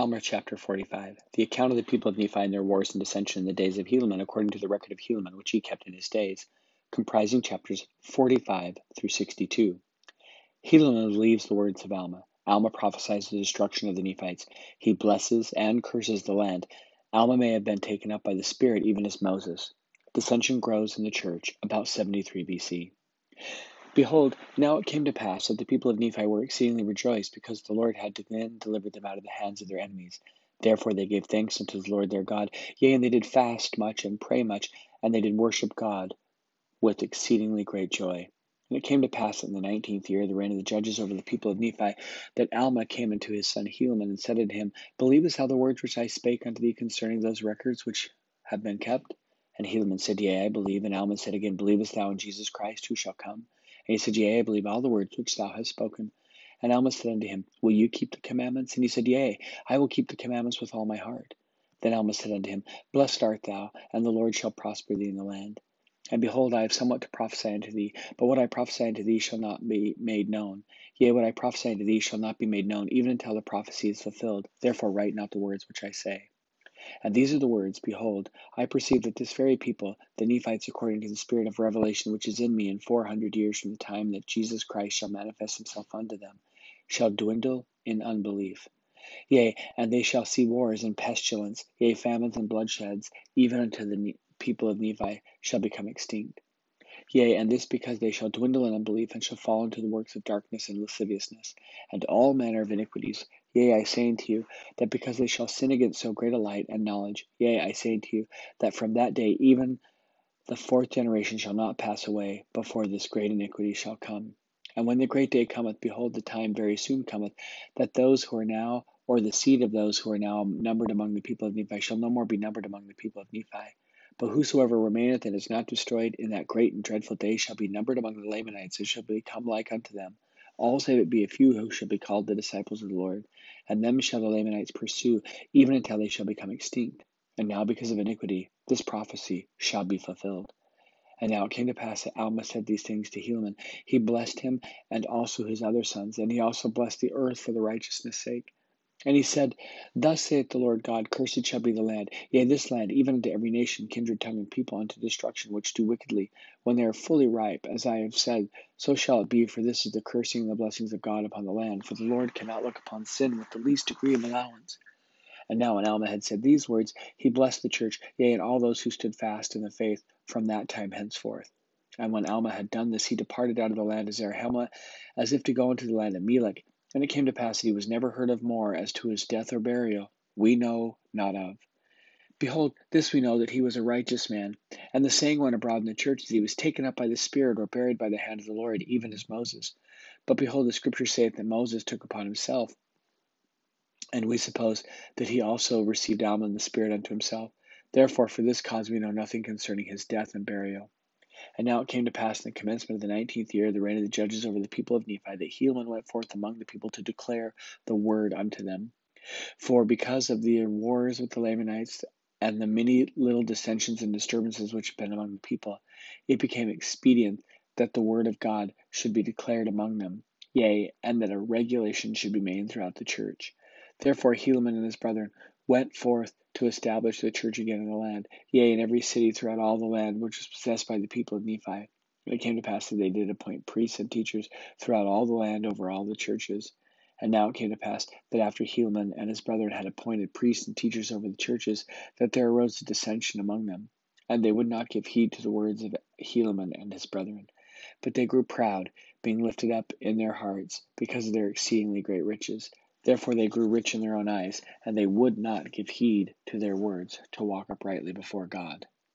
Alma chapter 45. The account of the people of Nephi and their wars and dissension in the days of Helaman, according to the record of Helaman, which he kept in his days, comprising chapters 45 through 62. Helaman believes the words of Alma. Alma prophesies the destruction of the Nephites. He blesses and curses the land. Alma may have been taken up by the Spirit, even as Moses. Dissension grows in the church about 73 BC. Behold, now it came to pass that the people of Nephi were exceedingly rejoiced, because the Lord had again delivered them out of the hands of their enemies. Therefore they gave thanks unto the Lord their God. Yea, and they did fast much and pray much, and they did worship God with exceedingly great joy. And it came to pass in the nineteenth year, the reign of the judges over the people of Nephi, that Alma came unto his son Helaman, and said unto him, Believest thou the words which I spake unto thee concerning those records which have been kept? And Helaman said, Yea, I believe. And Alma said again, Believest thou in Jesus Christ, who shall come? And he said, Yea, I believe all the words which thou hast spoken. And Alma said unto him, Will you keep the commandments? And he said, Yea, I will keep the commandments with all my heart. Then Alma said unto him, Blessed art thou, and the Lord shall prosper thee in the land. And behold, I have somewhat to prophesy unto thee, but what I prophesy unto thee shall not be made known. Yea, what I prophesy unto thee shall not be made known, even until the prophecy is fulfilled. Therefore write not the words which I say. And these are the words Behold, I perceive that this very people, the Nephites, according to the spirit of revelation which is in me, in four hundred years from the time that Jesus Christ shall manifest himself unto them, shall dwindle in unbelief. Yea, and they shall see wars and pestilence, yea, famines and bloodsheds, even unto the people of Nephi shall become extinct. Yea, and this because they shall dwindle in unbelief, and shall fall into the works of darkness and lasciviousness, and all manner of iniquities, Yea, I say unto you, that because they shall sin against so great a light and knowledge, yea, I say unto you, that from that day even the fourth generation shall not pass away before this great iniquity shall come. And when the great day cometh, behold, the time very soon cometh, that those who are now, or the seed of those who are now numbered among the people of Nephi, shall no more be numbered among the people of Nephi. But whosoever remaineth and is not destroyed in that great and dreadful day shall be numbered among the Lamanites, and shall become like unto them. All save it be a few who shall be called the disciples of the Lord and them shall the Lamanites pursue, even until they shall become extinct. And now, because of iniquity, this prophecy shall be fulfilled. And now it came to pass that Alma said these things to Helaman. He blessed him and also his other sons, and he also blessed the earth for the righteousness' sake. And he said, Thus saith the Lord God, Cursed shall be the land, yea, this land, even unto every nation, kindred, tongue, and people, unto destruction, which do wickedly. When they are fully ripe, as I have said, so shall it be, for this is the cursing and the blessings of God upon the land. For the Lord cannot look upon sin with the least degree of allowance. And now, when Alma had said these words, he blessed the church, yea, and all those who stood fast in the faith from that time henceforth. And when Alma had done this, he departed out of the land of Zarahemla, as if to go into the land of Melek. And it came to pass that he was never heard of more as to his death or burial, we know not of. Behold, this we know that he was a righteous man. And the saying went abroad in the church that he was taken up by the Spirit or buried by the hand of the Lord, even as Moses. But behold, the scripture saith that Moses took upon himself. And we suppose that he also received Alma and the Spirit unto himself. Therefore, for this cause we know nothing concerning his death and burial. And now it came to pass in the commencement of the nineteenth year, the reign of the judges over the people of Nephi, that Helaman went forth among the people to declare the word unto them. For because of the wars with the Lamanites and the many little dissensions and disturbances which had been among the people, it became expedient that the word of God should be declared among them, yea, and that a regulation should be made throughout the church. Therefore Helaman and his brethren went forth to establish the church again in the land, yea, in every city throughout all the land which was possessed by the people of Nephi. It came to pass that they did appoint priests and teachers throughout all the land over all the churches. And now it came to pass that after Helaman and his brethren had appointed priests and teachers over the churches, that there arose a dissension among them. And they would not give heed to the words of Helaman and his brethren. But they grew proud, being lifted up in their hearts, because of their exceedingly great riches. Therefore they grew rich in their own eyes, and they would not give heed to their words to walk uprightly before God.